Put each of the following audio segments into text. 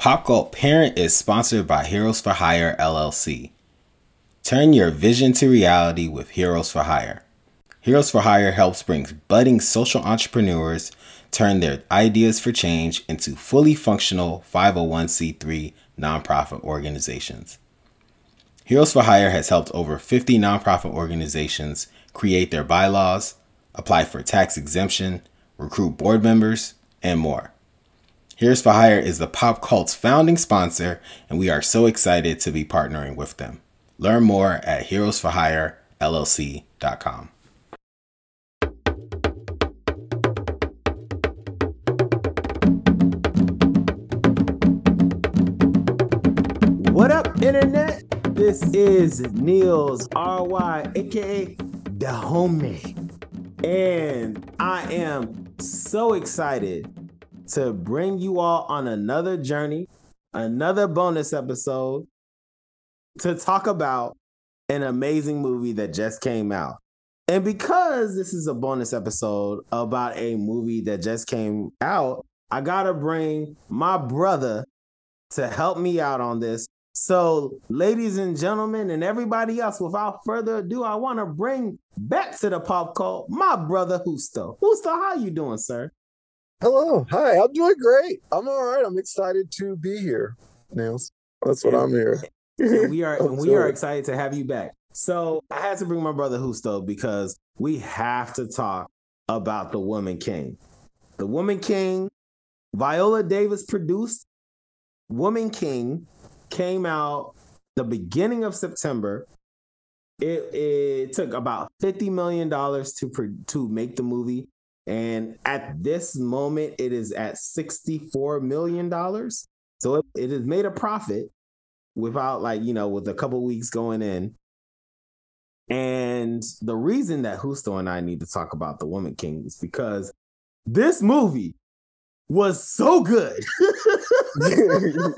Pop Cult Parent is sponsored by Heroes for Hire LLC. Turn your vision to reality with Heroes for Hire. Heroes for Hire helps bring budding social entrepreneurs turn their ideas for change into fully functional 501c3 nonprofit organizations. Heroes for Hire has helped over 50 nonprofit organizations create their bylaws, apply for tax exemption, recruit board members, and more. Heroes for Hire is the Pop Cult's founding sponsor, and we are so excited to be partnering with them. Learn more at heroesforhirellc.com. What up, internet? This is Niels RY, aka the homie. And I am so excited to bring you all on another journey, another bonus episode to talk about an amazing movie that just came out. And because this is a bonus episode about a movie that just came out, I gotta bring my brother to help me out on this. So, ladies and gentlemen, and everybody else, without further ado, I want to bring back to the pop cult my brother Justo. Justo, how you doing, sir? Hello, hi. I'm doing great. I'm all right. I'm excited to be here, Nails. That's what And- I'm here. We are and we are excited to have you back. So I had to bring my brother Justo because we have to talk about the Woman King. The Woman King, Viola Davis produced Woman King came out the beginning of September. It, it took about fifty million dollars to pro- to make the movie, and at this moment, it is at sixty four million dollars. So it, it has made a profit without like you know with a couple weeks going in and the reason that Husto and I need to talk about the Woman King is because this movie was so good. it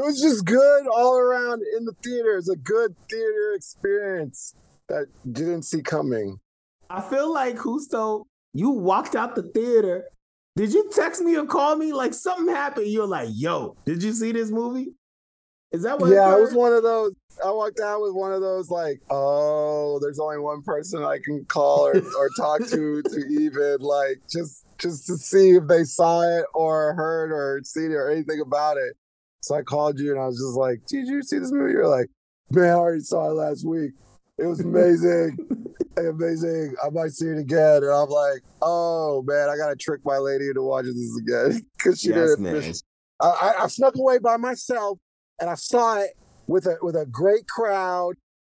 was just good all around in the theater. It's a good theater experience that didn't see coming. I feel like Husto, you walked out the theater. Did you text me or call me? Like something happened. You're like, yo, did you see this movie? Is that what yeah, it was one of those. I walked out with one of those like, oh, there's only one person I can call or, or talk to to even like just just to see if they saw it or heard or seen it or anything about it. So I called you and I was just like, did you see this movie? You're like, man, I already saw it last week. It was amazing. amazing. I might see it again. And I'm like, oh man, I gotta trick my lady into watching this again. Cause she yes, didn't finish I, I, I snuck away by myself and I saw it with a with a great crowd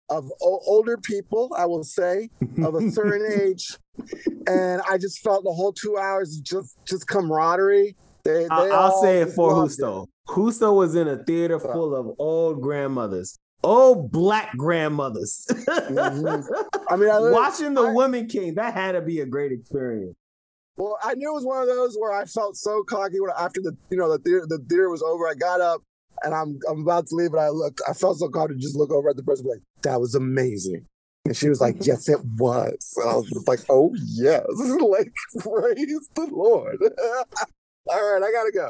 of o- older people, I will say, of a certain age, and I just felt the whole two hours just just camaraderie. They, they I- I'll say it for Husto. Husto was in a theater uh, full of old grandmothers, old black grandmothers. Mhm. I mean, I, Watching the I- Woman King, that had to be a great experience. Well, I knew it was one of those where I felt so cocky when after the you know the theater the theater was over. I got up and I'm I'm about to leave, and I looked. I felt so cocky to just look over at the person, and be like, "That was amazing." And she was like, "Yes, it was." And I was like, "Oh yes!" like praise the Lord. all right, I gotta go.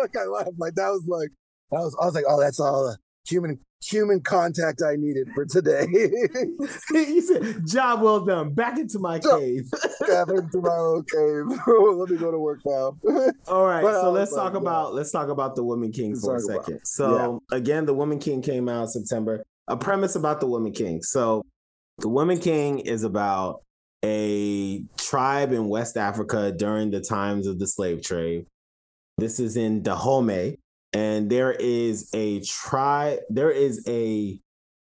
like I laughed. Like that was like that was. I was like, "Oh, that's all human human contact I needed for today." you said, "Job well done." Back into my cave. Gather to my own cave. Let me go to work now. All right, But so uh, let's like, talk yeah. about let's talk about the Woman King Let's for a talk about- second. So again, the Woman King came out in September. A premise about the Woman King. So the Woman King is about a tribe in West Africa during the times of the slave trade. This is in Dahomey, and there is a tribe. There is a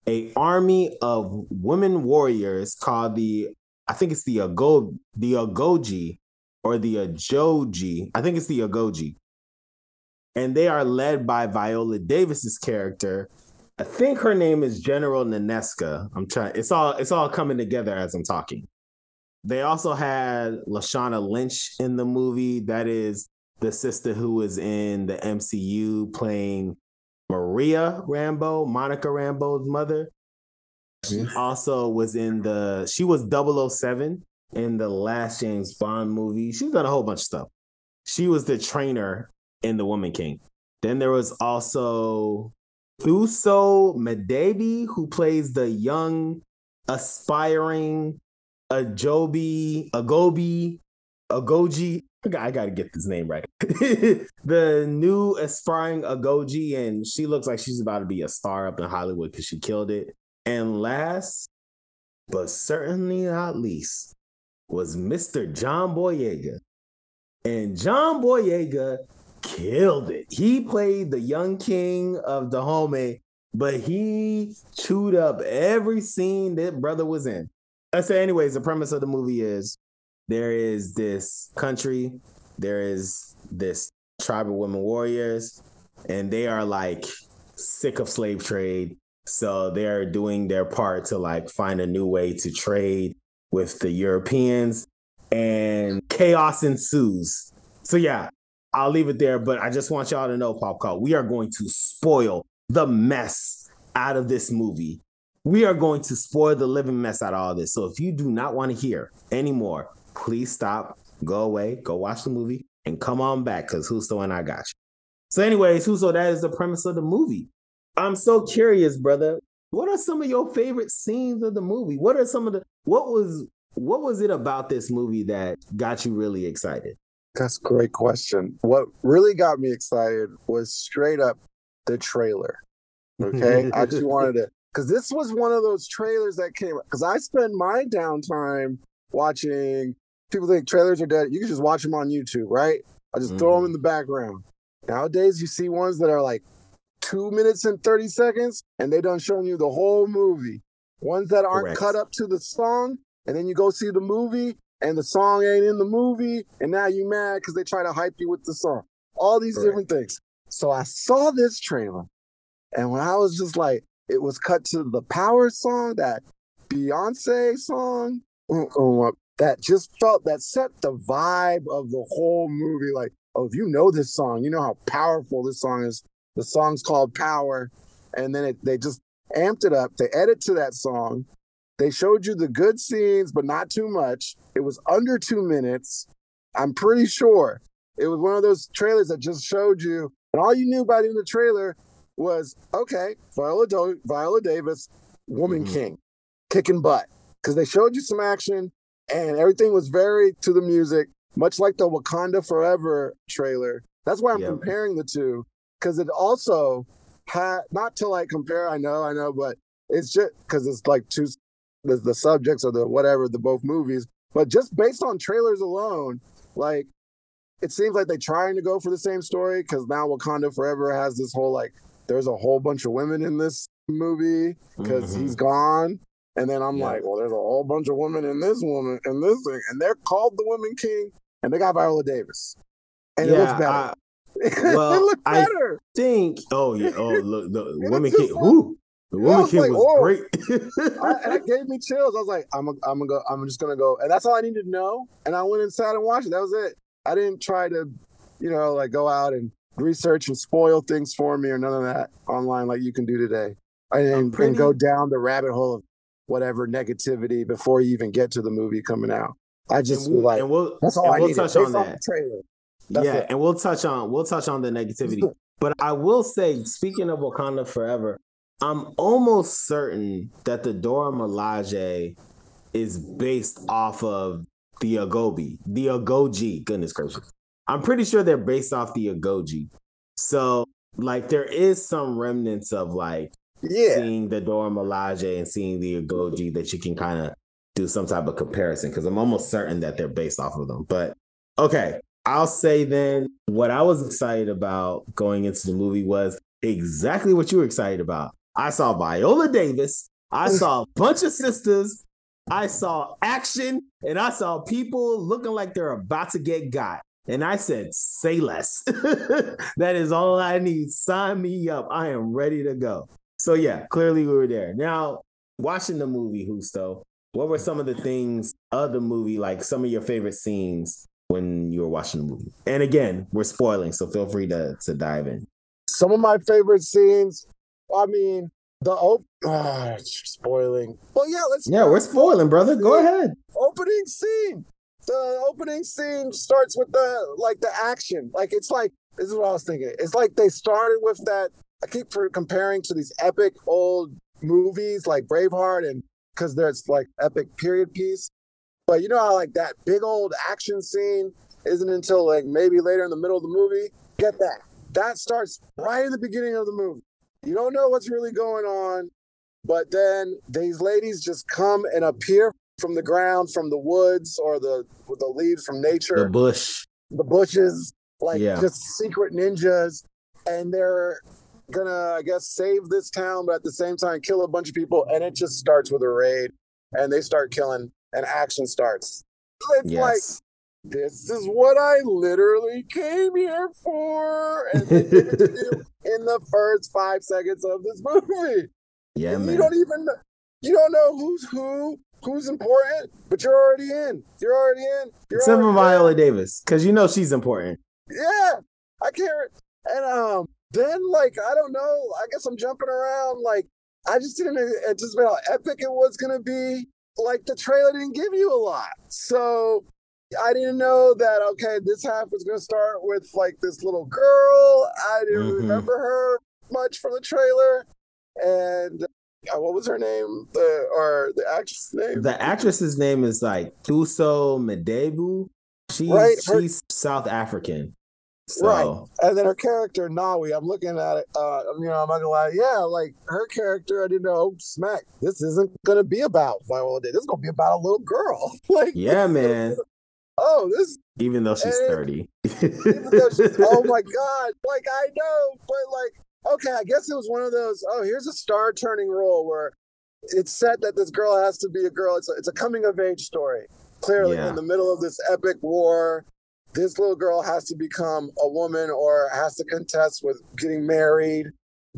a army of women warriors called the I think it's the Ago the Agojie or the Ajoji. I think it's the Agojie. And they are led by Viola Davis's character. I think her name is General Nanisca. I'm trying it's all it's all coming together as I'm talking. They also had Lashana Lynch in the movie. That is the sister who was in the MCU playing Maria Rambeau, Monica Rambeau's mother. She also was in the she was 007 in the last James Bond movie. She's done a whole bunch of stuff. She was the trainer in The Woman King. Then there was also Thuso Mbedu, who plays the young, aspiring Ajobi, Agobi, Agojie. I gotta get this name right. the new aspiring Agojie, and she looks like she's about to be a star up in Hollywood because she killed it. And last, but certainly not least, was Mr. John Boyega. And John Boyega killed it. He played the young king of Dahomey, but he chewed up every scene that brother was in. I say, anyways, the premise of the movie is there is this country, there is this tribe of women warriors, and they are like sick of slave trade. So they're doing their part to like find a new way to trade with the Europeans, and chaos ensues. So yeah, I'll leave it there. But I just want y'all to know, Pop Cult, we are going to spoil the mess out of this movie. We are going to spoil the living mess out of all this. So if you do not want to hear anymore, please stop, go away, go watch the movie, and come on back because Huso and I got you. So, anyways, Huso, that is the premise of the movie. I'm so curious, brother. What are some of your favorite scenes of the movie? What are some of the what was what was it about this movie that got you really excited? That's a great question. What really got me excited was straight up the trailer. Okay. I just wanted to, because this was one of those trailers that came, because I spend my downtime watching, people think trailers are dead. You can just watch them on YouTube, right? I just mm. throw them in the background. Nowadays, you see ones that are like two minutes and 30 seconds, and they done showing you the whole movie. Ones that aren't Correct. cut up to the song, and then you go see the movie, and the song ain't in the movie, and now you mad because they try to hype you with the song. All these Correct. different things. So I saw this trailer, and when I was just like, it was cut to the Power song, that Beyonce song, that just felt that set the vibe of the whole movie. Like, oh, if you know this song, you know how powerful this song is. The song's called Power, and then it, they just amped it up. They edit to that song, they showed you the good scenes, but not too much. It was under two minutes. I'm pretty sure it was one of those trailers that just showed you, and all you knew by the end of the trailer was okay, Viola, Do- Viola Davis, Woman mm-hmm. King, kicking butt. Because they showed you some action and everything was very to the music, much like the Wakanda Forever trailer. That's why I'm yep. comparing the two, because it also had, not to like compare, I know, I know, but it's just because it's like two the, the subjects or the whatever the both movies but just based on trailers alone like it seems like they're trying to go for the same story because now wakanda forever has this whole like there's a whole bunch of women in this movie because mm-hmm. he's gone and then i'm yeah. like well there's a whole bunch of women in this woman and this thing and they're called the women king and they got viola davis and yeah, it looks better I, well, it looks better. I think. Oh yeah. Oh look, the Women king. Who? The Woman King like, was great. I, and it gave me chills. I was like, I'm, a, I'm gonna go. I'm just gonna go, and that's all I needed to know. And I went inside and watched it. That was it. I didn't try to, you know, like go out and research and spoil things for me or none of that online like you can do today. I didn't pretty... and go down the rabbit hole of whatever negativity before you even get to the movie coming out. I just we'll, like we'll, that's all I we'll touch on that. trailer. That's yeah, it. and we'll touch on we'll touch on the negativity. But I will say, speaking of Wakanda Forever, I'm almost certain that the Dora Milaje is based off of the Agobi, the Agojie. Goodness gracious. I'm pretty sure they're based off the Agojie. So, like, there is some remnants of like yeah. seeing the Dora Milaje and seeing the Agojie that you can kind of do some type of comparison because I'm almost certain that they're based off of them. But okay, I'll say then what I was excited about going into the movie was exactly what you were excited about. I saw Viola Davis. I saw a bunch of sisters. I saw action and I saw people looking like they're about to get got. And I said, say less. that is all I need. Sign me up. I am ready to go. So, yeah, clearly we were there. Now, watching the movie, Husto, what were some of the things of the movie, like some of your favorite scenes when you were watching the movie? And again, we're spoiling, so feel free to, to dive in. Some of my favorite scenes I mean, the op- ah, spoiling. Well, yeah, let's. Yeah, we're spoiling, brother. Go ahead. Opening scene. The opening scene starts with the like the action. Like it's like this is what I was thinking. It's like they started with that. I keep for comparing to these epic old movies like Braveheart, and because there's like epic period piece. But you know how like that big old action scene isn't until like maybe later in the middle of the movie. Get that? That starts right in the beginning of the movie. You don't know what's really going on, but then these ladies just come and appear from the ground, from the woods or the the leaves from nature, The bush. the bushes, like Yeah. just secret ninjas, and they're gonna, I guess, save this town, but at the same time kill a bunch of people. And it just starts with a raid, and they start killing, and action starts. It's like this is what I literally came here for, and they give it to you in the first five seconds of this movie. yeah, And man. You don't even you don't know who's who, who's important, but you're already in. You're already in. You're Except for already in. Davis, because you know she's important. Yeah, I can't. And um, then like I don't know. I guess I'm jumping around. Like I just didn't anticipate how epic it was gonna be. Like the trailer didn't give you a lot, so I didn't know that. Okay, this half was gonna start with like this little girl. I didn't Mhm. remember her much from the trailer, and uh, what was her name? The or the actress name? The actress's name is like Thuso Mbedu. She's Right, her- she's South African. So Right. And then her character Nawi, I'm looking at it. Uh, you know, I'm not gonna lie. Yeah, like her character, I didn't know. Oh, smack. This isn't gonna be about Viola Davis. This is gonna be about a little girl. like, yeah, man. oh, this. Even though she's Eh, 30. Even though she's, oh my god. Like I know, but like, okay, I guess it was one of those. Oh, here's a star turning role where it's said that this girl has to be a girl. It's a, it's a coming of age story. Clearly, Yeah. in the middle of this epic war, this little girl has to become a woman or has to contest with getting married,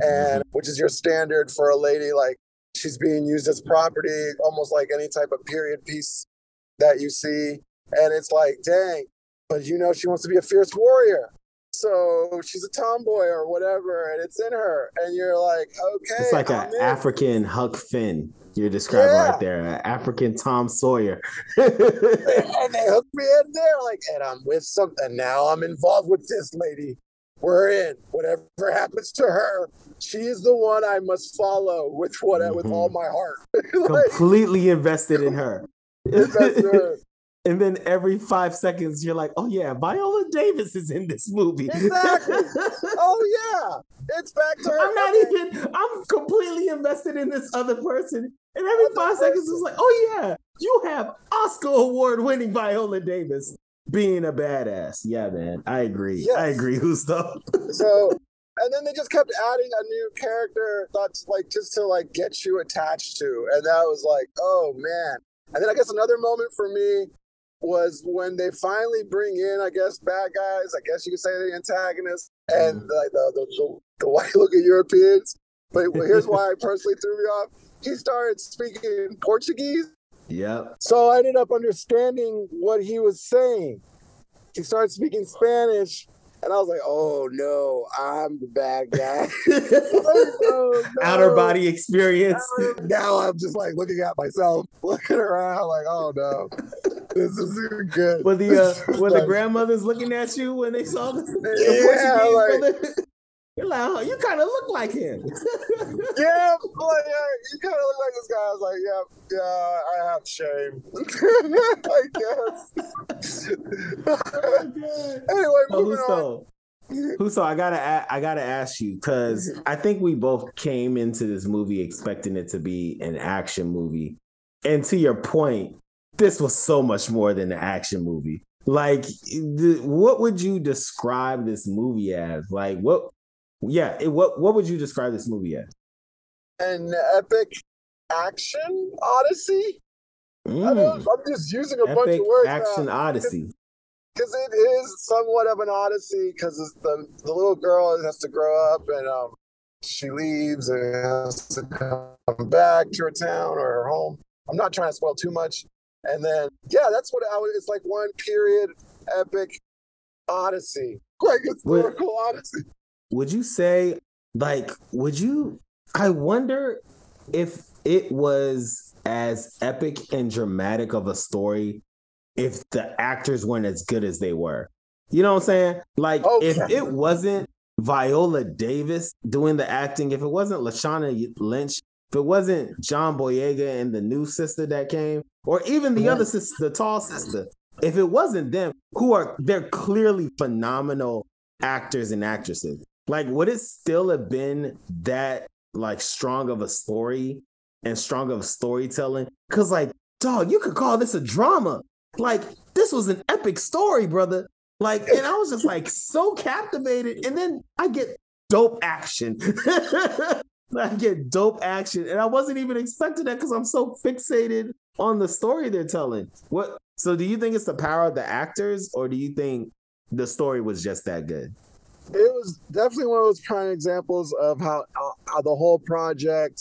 and mm-hmm. which is your standard for a lady. Like she's being used as property, almost like any type of period piece that you see. And it's like, dang, but you know, she wants to be a fierce warrior. So she's a tomboy or whatever, and it's in her. And you're like, okay. It's like I'm an in. African Huck Finn. You're describing Yeah. right there. An African Tom Sawyer. and they hooked me in there, like, and I'm with something. Now I'm involved with this lady. We're in. Whatever happens to her, she is the one I must follow with what with Mhm. all my heart. like, Completely invested in her. her. and then every five seconds, you're like, oh yeah, Viola Davis is in this movie. Exactly. oh yeah, it's back to her. I'm not Okay. even, I'm completely invested in this other person. And every five seconds, it's like, oh yeah, you have Oscar award winning Viola Davis being a badass. Yeah, man. I agree. I Yes. agree, Gusto. so and then they just kept adding a new character that's like just to like get you attached to and that was like oh man and then i guess another moment for me was when they finally bring in i guess bad guys i guess you could say the antagonists and mm. like the, the, the, the white looking europeans but here's why I personally threw me off he started speaking portuguese Yep. so I ended up understanding what he was saying. He started speaking Spanish, and I was like, "Oh no, I'm the bad guy." Oh, no. Outer body experience. Now I'm just like looking at myself, looking around, like, "Oh no, this isn't good." Were the uh, is were the grandmothers looking at you when they saw this? the Yeah, Portuguese like- brother? You're like, oh, you kind of look like him. yeah, like, yeah, you kind of look like this guy. I was like, "Yeah, yeah, I have shame." I guess. anyway, Oh, moving on. Huso, I gotta, I gotta ask you because I think we both came into this movie expecting it to be an action movie, and to your point, this was so much more than an action movie. Like, the, what would you describe this movie as? Like, what? Yeah, it, what what would you describe this movie as? An epic action odyssey. I Mm, don't, I'm just using a bunch of words action odyssey. because it is somewhat of an odyssey because the the little girl has to grow up and um she leaves and has to come back to her town or her home. I'm not trying to spoil too much. And then yeah, that's what I would. It's like one period epic odyssey, like historical odyssey. Would you say like would you i wonder if it was as epic and dramatic of a story if the actors weren't as good as they were You know what I'm saying? Like Okay. if it wasn't Viola Davis doing the acting, if it wasn't Lashana Lynch, if it wasn't John Boyega and the new sister that came, or even the Yeah. other sister, the tall sister, if it wasn't them, who are they're clearly phenomenal actors and actresses. Like, would it still have been that like strong of a story and strong of storytelling? Cause like, dog, you could call this a drama. Like, this was an epic story, brother. Like, and I was just like so captivated. And then I get dope action. I get dope action. And I wasn't even expecting that because I'm so fixated on the story they're telling. What so do you think it's the power of the actors, or do you think the story was just that good? It was definitely one of those prime examples of how, how, how the whole project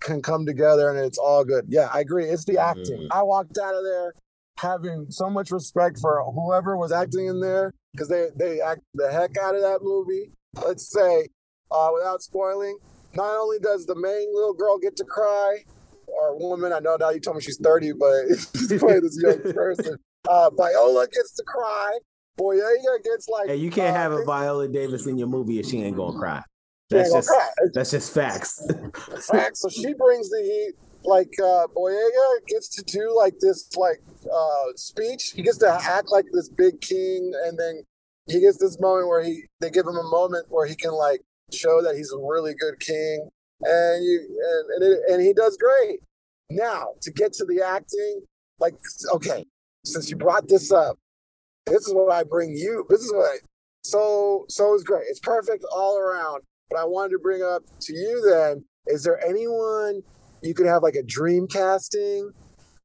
can come together and it's all good. Yeah, I agree. It's the acting. I walked out of there having so much respect for whoever was acting in there because they they act the heck out of that movie. Let's say, uh, without spoiling, not only does the main little girl get to cry, or woman, I know now you told me she's 30, but she's playing this young person. Uh, Viola gets to cry. Boyega gets like. Hey, you can't uh, have a Viola Davis in your movie if she ain't gonna cry. That's just cry. that's just facts. fact. So she brings the heat. Like uh Boyega gets to do like this like uh speech. He gets to act like this big king, and then he gets this moment where he they give him a moment where he can like show that he's a really good king, and you and and, it, and he does great. Now to get to the acting, like okay, since you brought this up, this is what I bring you. This is what I, so so is great. It's perfect all around. But I wanted to bring up to you then, is there anyone you could have like a dream casting?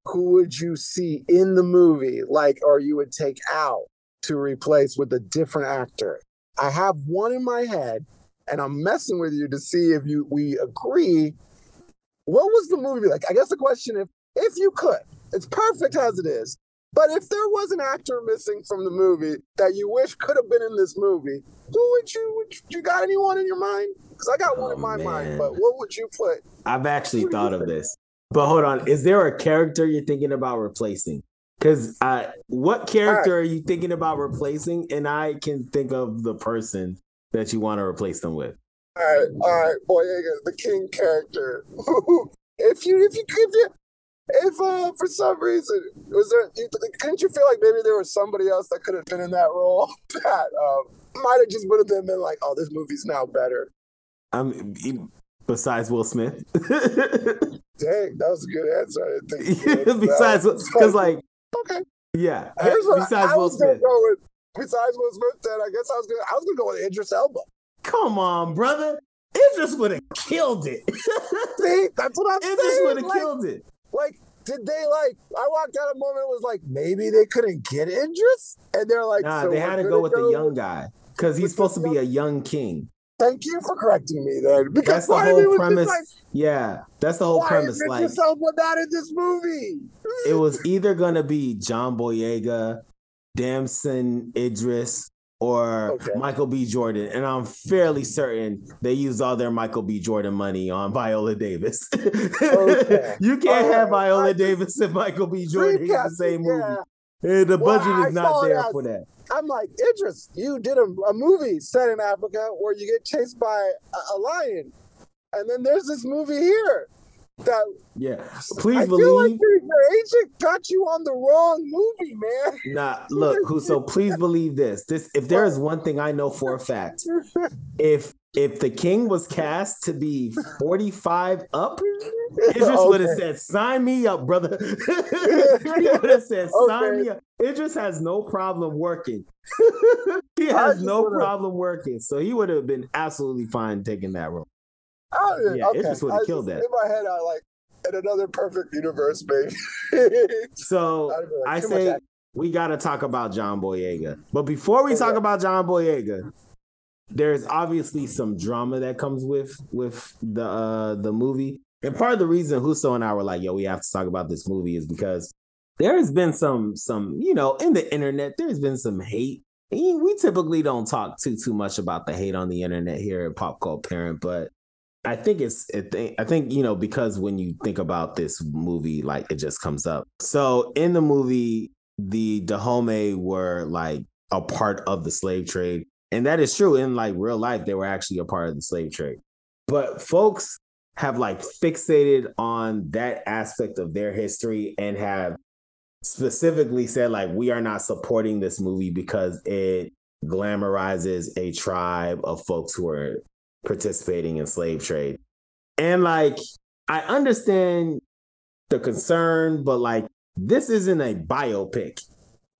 Who would you see in the movie, like, or you would take out to replace with a different actor? I have one in my head, and I'm messing with you to see if you we agree. What was the movie like? I guess the question if if you could, it's perfect as it is. But if there was an actor missing from the movie that you wish could have been in this movie, who would you? Would you, got anyone in your mind? Because I got one Oh, in my man. mind. But what would you put? I've actually thought of this. But hold on, is there a character you're thinking about replacing? Because I, what character are you thinking about replacing? And I can think of the person that you want to replace them with. All right, all right, Boyega, the king character. if you, if you, if you, if uh, for some reason was there, you, couldn't you feel like maybe there was somebody else that could have been in that role that um, might have just would have been, like, oh, this movie's now better. Um, besides Will Smith. Dang, that was a good answer. I didn't think. besides, because like, okay, yeah. here's what besides I Will Smith. with. Besides Will Smith, then I guess I was gonna, I was gonna go with Idris Elba. Come on, brother. Idris would have killed it. See, that's what I'm Idris saying. would have like, killed it. Like did they like i walked out a moment it was like maybe they couldn't get Idris and they're like Nah, so they had to go with the young guy because he's supposed to be a young king. thank you for correcting me then because That's the part of me whole premise. like, Yeah, that's the whole why premise. is Like, Elba not in this movie it was either gonna be John Boyega, Damson Idris, or Okay. Michael B. Jordan, and I'm fairly certain they used all their Michael B. Jordan money on Viola Davis. Okay. you can't All have right. Viola I Davis and Michael B. Jordan in the same movie. yeah. Eh, the Well, budget I is saw not there for that. i'm like Idris you did a, a movie set in africa where you get chased by a, a lion and then there's this movie here that Yeah, I please feel like believe. your, your agent got you on the wrong movie, man. Nah, look, who so please believe this. This if there is one thing I know for a fact, if if the king was cast to be 45 up, Idris would have Okay. said, sign me up, brother. he would have said, sign Okay. me up. Idris has no problem working. he has no problem working. So he would have been absolutely fine taking that role. Oh, Yeah, okay. Idris would've killed just- that. In my head, I like in another perfect universe, maybe. So I'd like, I say we got to talk about John Boyega. But before we talk about John Boyega, there's obviously some drama that comes with with the uh the movie. And part of the reason Huso and I were like, "Yo, we have to talk about this movie," is because there has been some some you know in the internet. There's been some hate. We typically don't talk too too much about the hate on the internet here at Pop Cult Parent, but I think it's I think, I think you know because when you think about this movie, like it just comes up. So in the movie, the Dahomey were like a part of the slave trade. And that is true. In like real life, they were actually a part of the slave trade. But folks have like fixated on that aspect of their history and have specifically said like we are not supporting this movie because it glamorizes a tribe of folks who are participating in slave trade. And like I understand the concern, but like this isn't a biopic.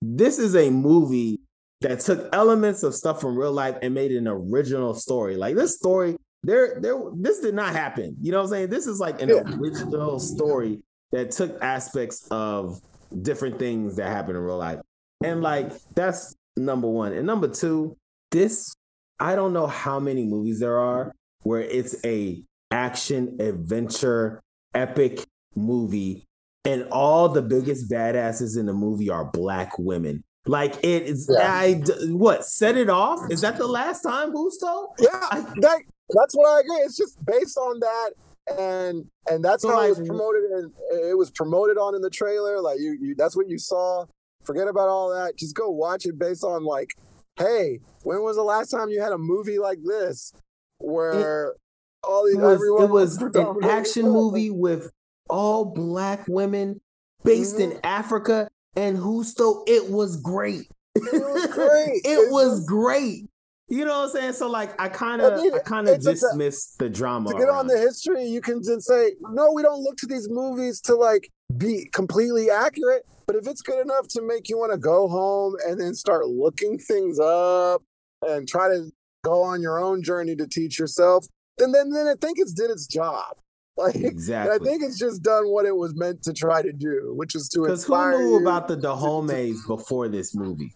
This is a movie that took elements of stuff from real life and made an original story. Like this story, there, there, this did not happen. You know what I'm saying? This is like an yeah. original story that took aspects of different things that happen in real life. And like that's number one. And number two, this I don't know how many movies there are where it's a action adventure epic movie and all the biggest badasses in the movie are black women. Like it is, yeah. I what set it off? Is that the last time Gusto? Yeah, I, that, that's what I agree. It's just based on that, and and that's so how like, it was promoted. And it was promoted on in the trailer. Like you, you, that's what you saw. Forget about all that. Just go watch it based on like, hey, when was the last time you had a movie like this where it, all these it was, it was an action movie with all black women based mm-hmm. in Africa and Gusto. It was great. It was great. it was great. You know what I'm saying? So like I kind of I, mean, I kind of dismiss the drama. To get on the history, you can just say, no, we don't look to these movies to like be completely accurate. But if it's good enough to make you want to go home and then start looking things up and try to go on your own journey to teach yourself, then then then I think it's did its job. Like exactly. I think it's just done what it was meant to try to do, which is to Because who knew about the Dahomes before this movie?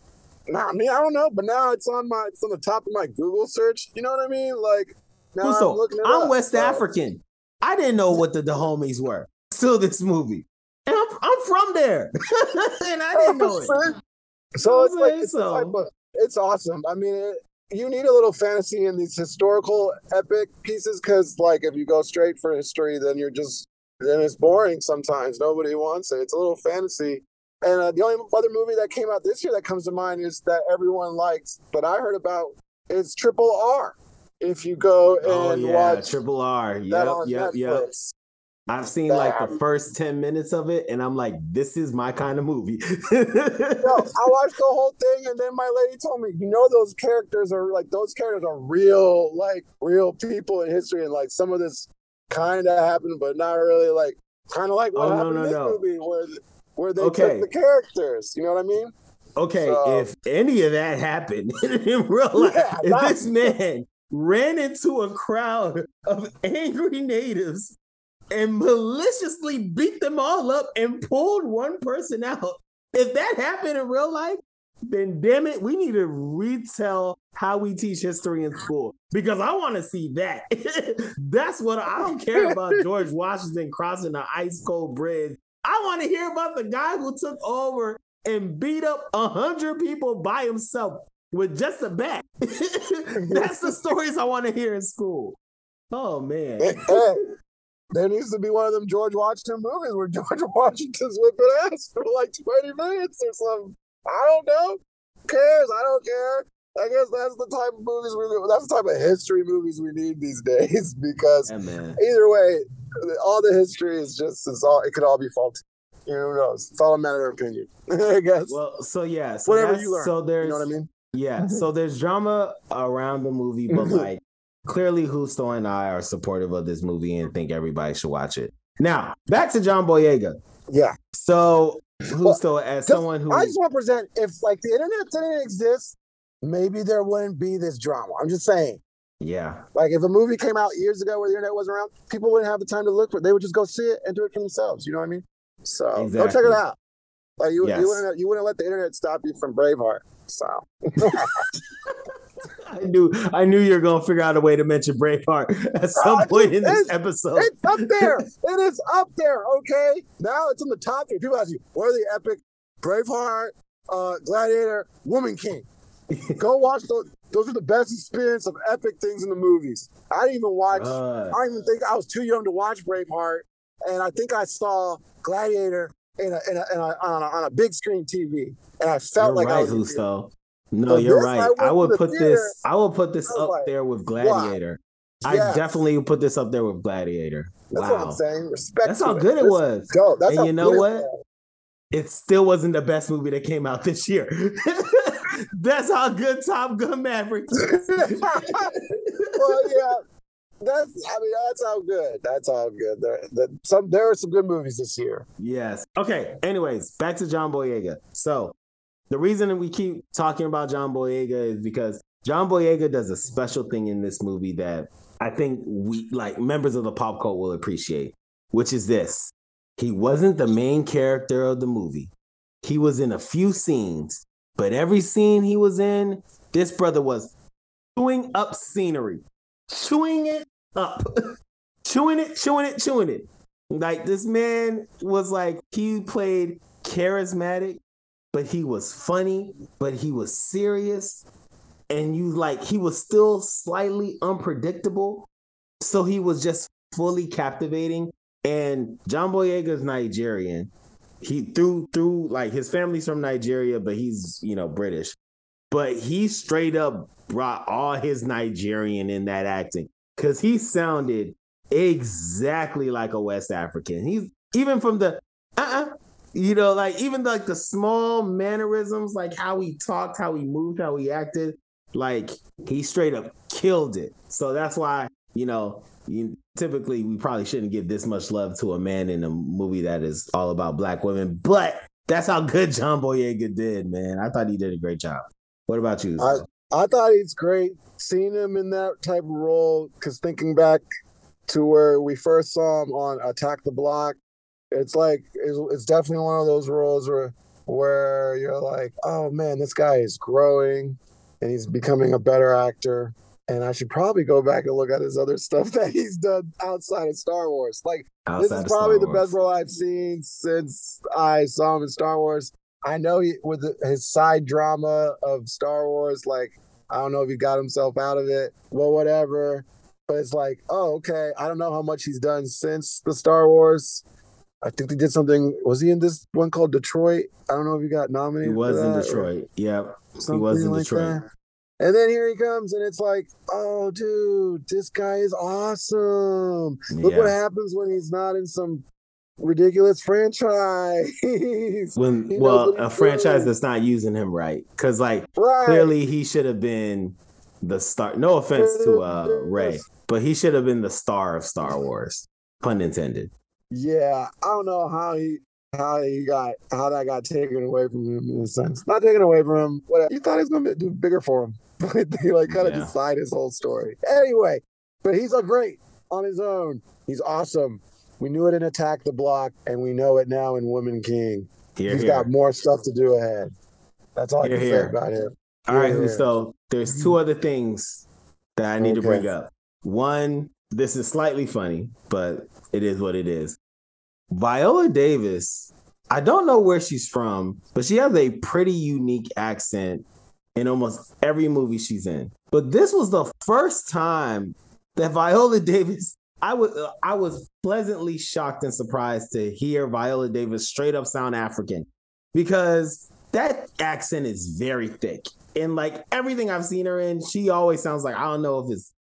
Nah, I mean I don't know, but now it's on my it's on the top of my Google search. You know what I mean? Like now I'm, looking I'm up, West so. African. I didn't know what the Dahomes were till this movie. And I'm, I'm from there. and I didn't know it. So it's like it's, so. Of, it's awesome. I mean, it, you need a little fantasy in these historical epic pieces because like if you go straight for history then you're just then it's boring sometimes nobody wants it it's a little fantasy and uh, the only other movie that came out this year that comes to mind is that everyone likes but i heard about is triple r if you go oh, and oh, yeah. watch triple r yep yep Netflix. yep I've seen like the first 10 minutes of it, and I'm like, this is my kind of movie. no, I watched the whole thing, and then my lady told me, you know, those characters are like, those characters are real, like real people in history, and like some of this kind of happened, but not really like, kind of like what oh, happened no, no, in this no. movie where, where they okay. took the characters. You know what I mean? Okay, so, if any of that happened in real life, yeah, if this man ran into a crowd of angry natives and maliciously beat them all up and pulled one person out. If that happened in real life, then damn it, we need to retell how we teach history in school because I want to see that. That's what I don't care about George Washington crossing the ice cold bridge. I want to hear about the guy who took over and beat up a hundred people by himself with just a bat. That's the stories I want to hear in school. Oh man. There needs to be one of them George Washington movies where George Washington's whipping ass for like 20 minutes or something. I don't know. Who cares? I don't care. I guess that's the type of movies we that's the type of history movies we need these days because yeah, either way, all the history is just it's all it could all be faulty. You know, who knows? It's all a matter of opinion, I guess. Well, so yeah, so whatever you learn. So there's you know what I mean? Yeah, so there's drama around the movie, but like clearly Gusto and I are supportive of this movie and think everybody should watch it. Now, back to John Boyega. Yeah. So Gusto, well, as someone who I just want to present if like the internet didn't exist, maybe there wouldn't be this drama. I'm just saying. Yeah. Like if a movie came out years ago where the internet wasn't around, people wouldn't have the time to look for it. They would just go see it and do it for themselves. You know what I mean? So exactly. go check it out. Like you, yes. you wouldn't you wouldn't let the internet stop you from Braveheart. So I knew I knew you were gonna figure out a way to mention Braveheart at some point in this episode. It's up there. it is up there. Okay. Now it's on the top three. People ask you, what are the epic Braveheart, uh, Gladiator, Woman King? Go watch those. Those are the best experience of epic things in the movies. I didn't even watch. Uh, I didn't even think I was too young to watch Braveheart, and I think I saw Gladiator in a, in a, in a, on, a on a big screen TV, and I felt like right, I was. Gusto. No, But you're right. I I, would the put theater, this. I would put this up like, there with Gladiator. I Yes. definitely would put this up there with Gladiator. That's what wow, I'm saying. Respect. that's how good it This- was. Dope. That's And you know it what? It still wasn't the best movie that came out this year. that's how good Top Gun Maverick. is. well, yeah. That's. I mean, that's all good. That's all good. There, there, some there are some good movies this year. Yes. Okay. Anyways, back to John Boyega. So the reason we keep talking about John Boyega is because John Boyega does a special thing in this movie that I think we like members of the pop cult will appreciate, which is this. He wasn't the main character of the movie. He was in a few scenes, but every scene he was in, this brother was chewing up scenery, chewing it up, chewing it, chewing it, chewing it. Like this man was like he played charismatic, but he was funny, but he was serious, and you like he was still slightly unpredictable. So he was just fully captivating. And John Boyega is Nigerian. He through through like his family's from Nigeria, but he's you know British. But he straight up brought all his Nigerian in that acting because he sounded exactly like a West African. He's even from the uh-uh, you know, like even like the small mannerisms, like how he talked, how he moved, how he acted, like he straight up killed it. So that's why, you know, you, typically we probably shouldn't give this much love to a man in a movie that is all about black women, but that's how good John Boyega did, man. I thought he did a great job. What about you? I I thought he's great. Seeing him in that type of role, because thinking back to where we first saw him on Attack the Block, it's like it's, it's definitely one of those roles where where you're like, oh man, this guy is growing and he's becoming a better actor. And I should probably go back and look at his other stuff that he's done outside of Star Wars. Like this is probably the best role I've seen since I saw him in Star Wars. I know he with his side drama of Star Wars, like I don't know if he got himself out of it, well, whatever. But it's like, oh, okay. I don't know how much he's done since the Star Wars. I think they did something. Was he in this one called Detroit? I don't know if he got nominated. He was in Detroit. Yep. he was in like Detroit. that. And then here he comes, and it's like, oh, dude, this guy is awesome. Look what happens when he's not in some ridiculous franchise. When He well, a franchise doing. that's not using him right. Cause like right. clearly he should have been the star. No offense to uh Rey, but he should have been the star of Star Wars. Pun intended. Yeah, I don't know how he how he got how that got taken away from him in a sense. Not taken away from him. Whatever. You thought he was gonna do bigger for him, but they like kind of Yeah. decide his whole story. Anyway, but he's a great on his own. He's awesome. We knew it in Attack the Block, and we know it now in Woman King. Here, He's here. got more stuff to do ahead. That's all I can here. say about him. All right, here. so there's two other things that I need to bring up. One, this is slightly funny, but it is what it is. Viola Davis, I don't know where she's from, but she has a pretty unique accent in almost every movie she's in. But this was the first time that Viola Davis, I was I was pleasantly shocked and surprised to hear Viola Davis straight up sound African because that accent is very thick. And like everything I've seen her in, she always sounds like I don't know if it's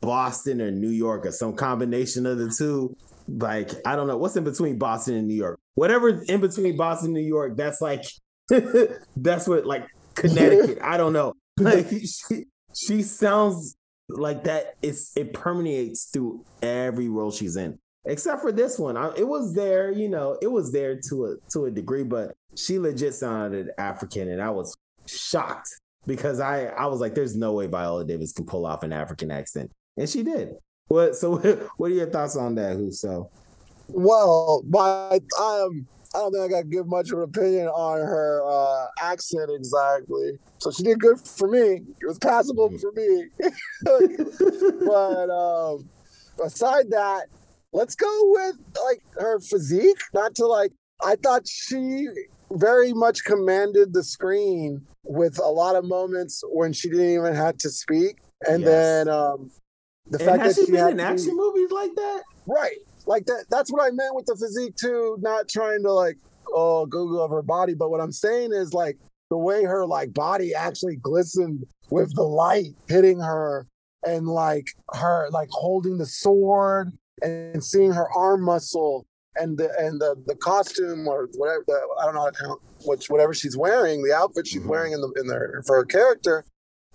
Boston or New York or some combination of the two. Like, I don't know what's in between Boston and New York. Whatever in between Boston and New York, that's like that's what like Connecticut. I don't know. Like she she sounds like that. It's it permeates through every role she's in, except for this one. I, it was there, you know, it was there to a to a degree, but she legit sounded African, and I was shocked because I I was like, there's no way Viola Davis can pull off an African accent, and she did. What so? What are your thoughts on that, Huso? Well, my um, I don't think I got to give much of an opinion on her uh, accent exactly. So she did good for me. It was passable for me. but um, aside that, let's go with like her physique. Not to like, I thought she very much commanded the screen with a lot of moments when she didn't even have to speak, and Yes. then um, the and fact has that she she been in to be- action movies like that? Right. Like that that's what I meant with the physique too, not trying to like oh Google of her body, but what I'm saying is like the way her like body actually glistened with the light hitting her and like her like holding the sword and seeing her arm muscle and the and the the costume or whatever the, I don't know how, which whatever she's wearing, the outfit she's Mhm. wearing in the in the for her character,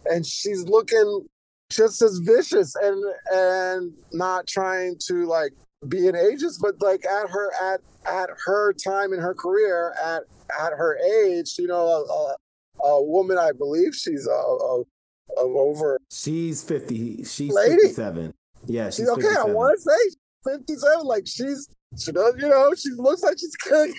and she's looking just as vicious and and not trying to like be an ageist, but like at her at at her time in her career at at her age, you know, a, a, a woman I believe she's a, a, of over She's 50. She's Lady. 57. Yeah, she's She's okay. I want to say 57. Like she's, she does, you know, she looks like she's kicking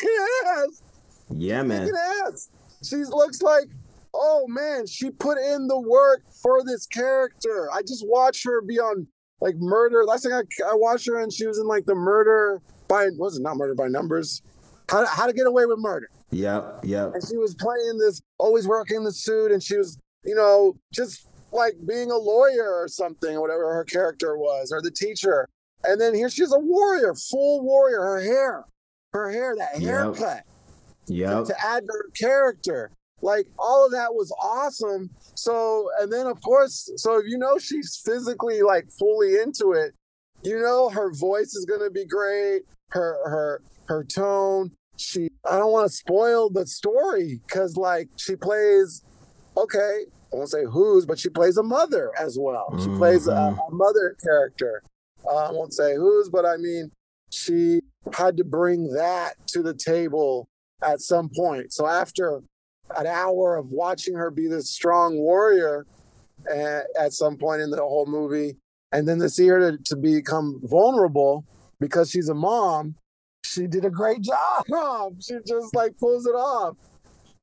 ass. Yeah, man. Kicking ass. She looks like, oh man, she put in the work for this character. I just watched her be on like murder. Last thing I, I watched her and she was in like the murder by, was it not murder by numbers? How, how to get away with murder. Yep, yep. and she was playing this always working the suit and she was you know just like being a lawyer or something or whatever her character was or the teacher and then here she's a warrior full warrior her hair her hair that Yep. haircut Yep. to add to her character like all of that was awesome. So and then of course so if you know she's physically like fully into it you know her voice is going to be great her her her tone. She i don't want to spoil the story because like she plays okay i won't say who's but she plays a mother as well. She plays a, Mhm. a mother character. Uh, i won't say who's but i mean she had to bring that to the table at some point. So after an hour of watching her be this strong warrior uh, at some point in the whole movie and then to see her to, to become vulnerable because she's a mom she did a great job she just like pulls it off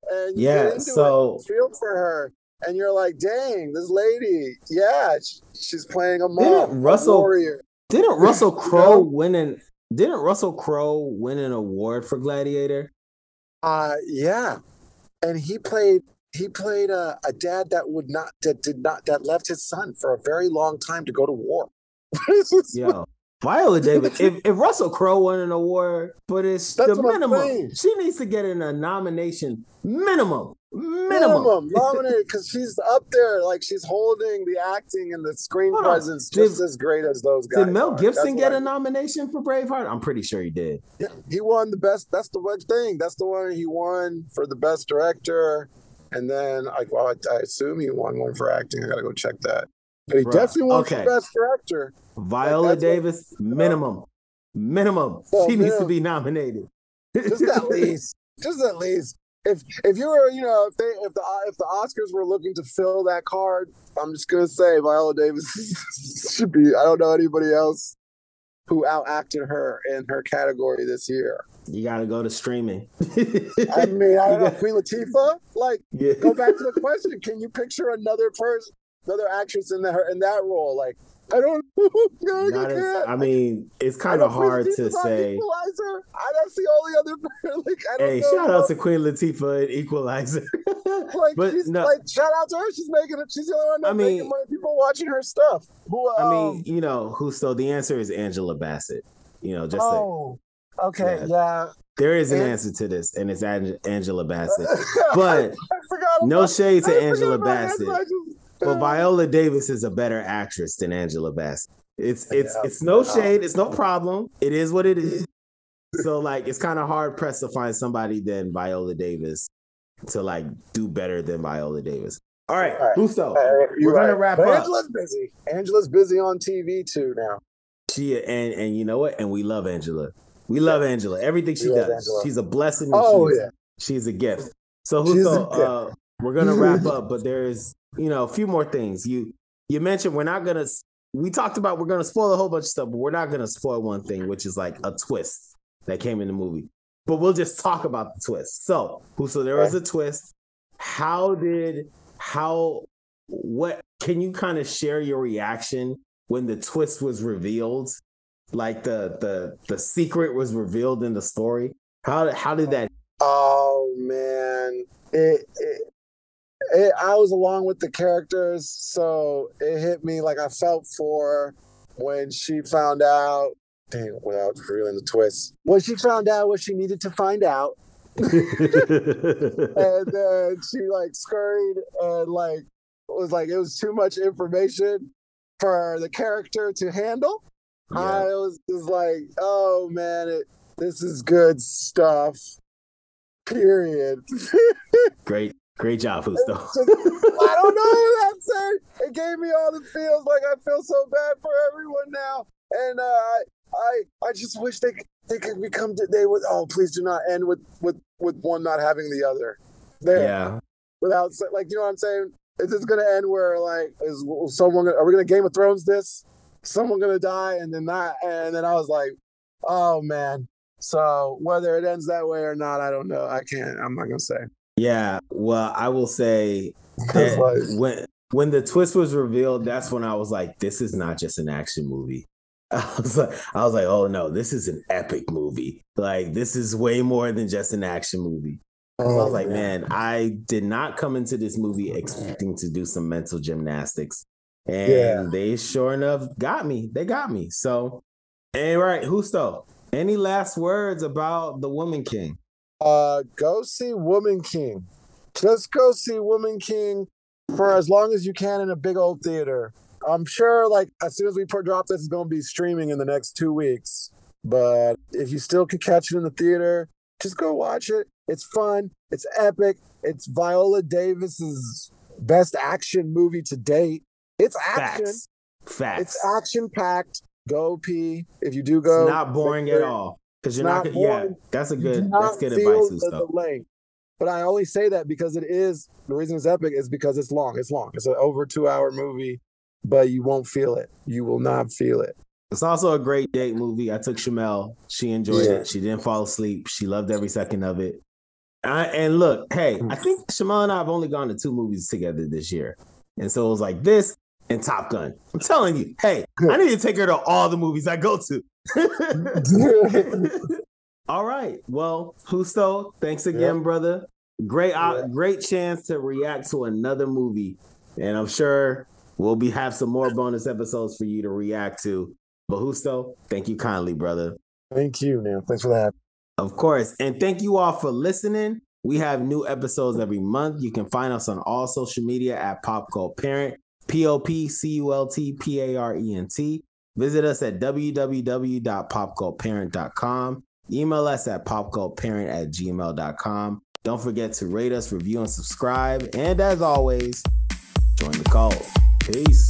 and you get Yeah, into so it, feel for her and you're like dang this lady yeah sh- she's playing a mom Didn't Russell- warrior didn't Russell? Crowe win an didn't Russell Crowe win an award for Gladiator? uh yeah and he played he played a, a dad that would not that did not that left his son for a very long time to go to war Yo. Viola Davis. If, if Russell Crowe won an award, but it's That's the minimum. She needs to get in a nomination. Minimum. Minimum. minimum nominated because she's up there like she's holding the acting and the screen Hold on. presence just Did- as great as those guys Did Mel. Gibson get a nomination for Braveheart? I'm pretty sure he did. Yeah, he won the best that's the one thing that's the one he won for the best director and then like well I, I assume he won one for acting I gotta go check that but he Bruh, definitely won okay. best director Viola what- Davis, minimum. Minimum. Well, she needs to be nominated. just at least just at least if if you were you know if they if the if the Oscars were looking to fill that card, I'm just gonna say Viola Davis should be. I don't know anybody else who outacted her in her category this year. You got to go to streaming. I mean, I don't know Queen Latifah. Like, Yeah. go back to the question: Can you picture another person, another actress in that in that role? Like, I don't. I Not as- I mean, it's kind of hard to say. Equalizer. I, that's the only other. Like, I don't Hey, know. shout out to Queen Latifah and Equalizer. like But she's no. like shout out to her. She's making it. She's the only one I mean- making money. People watching her stuff. Who? I Um, mean, you know, who? So the answer is Angela Bassett. You know, just like, oh, okay, Yeah. yeah. there is an answer to this, and it's Angela Bassett. But I no shade to I Angela Bassett. Angela. I just- But Viola Davis is a better actress than Angela Bassett. It's it's Yeah. it's no shade, it's no problem. It is what it is. So like it's kind of hard pressed to find somebody than Viola Davis to like do better than Viola Davis. All right, All right. You're We're gonna wrap But up. Angela's busy. Angela's busy on TV too now. She and and you know what? And we love Angela. We love Angela. Everything she love does. She's a blessing. Oh she's, yeah. she's a gift. So Huso, uh, we're gonna wrap up, but there's you know a few more things. You you mentioned we're not gonna. We talked about we're gonna spoil a whole bunch of stuff, but we're not gonna spoil one thing, which is like a twist that came in the movie. But we'll just talk about the twist. So so there was a twist. How did how what can you kind of share your reaction when the twist was revealed? Like the the the secret was revealed in the story. How how did that Oh man, it, it, it. I was along with the characters, so it hit me like I felt for when she found out. Dang, without revealing the twist, when she found out what she needed to find out, and then she like scurried and like was like it was too much information for the character to handle. Yeah. I was just like, oh man, it, this is good stuff. Period. Great, great job, Husto. I don't know what I'm saying. It gave me all the feels. Like I feel so bad for everyone now, and uh, I, I, I just wish they could- they could become. They would. Oh, please do not end with with with one not having the other. There, Yeah, without like you know what I'm saying. Is this gonna end where like is someone? Gonna, are we gonna Game of Thrones this? Someone gonna die and then not? And then I was like, oh man. So whether it ends that way or not, I don't know. I can't. I'm not gonna say. Yeah. Well, I will say that like, when when the twist was revealed, that's when I was like, "This is not just an action movie." I was like, I was like, "Oh no, this is an epic movie. Like this is way more than just an action movie." I oh, was like, man, I did not come into this movie expecting to do some mental gymnastics. And Yeah. they sure enough got me. They got me. So, and right, Husto, any last words about the Woman King? Uh go see woman king. Just go see woman king for as long as you can in a big old theater. I'm sure like as soon as we drop this it's going to be streaming in the next two weeks. But if you still can catch it in the theater just go watch it. It's fun. It's epic. It's viola davis's best action movie to date. It's action. Facts. Facts. it's action packed go pee. If you do go. It's not boring at all. Because you're not, not gonna, yeah, that's a good, that's good advice, the, the length. But I only say that because it is the reason it's epic is because it's long. It's long. It's an over two hour movie, but you won't feel it. You will not feel it. It's also a great date movie. I took Shamel. She enjoyed Yeah. it. She didn't fall asleep. She loved every second of it. I, and look, hey, I mm. think Shamel and I have only gone to two movies together this year. And so it was like this and Top Gun. I'm telling you, hey, I need to take her to all the movies I go to. all right. Well, Husto, thanks again, brother. Great, Yeah. great chance to react to another movie. And I'm sure we'll be have some more bonus episodes for you to react to. But Husto, thank you kindly, brother. Thank you, man. Thanks for that. Of course. And thank you all for listening. We have new episodes every month. You can find us on all social media at Pop Cult Parent, P O P C U L T P A R E N T. Visit us at www.popcultparent.com. Email us at popcultparent at gmail.com. Don't forget to rate us, review, and subscribe. And as always, join the call. Peace.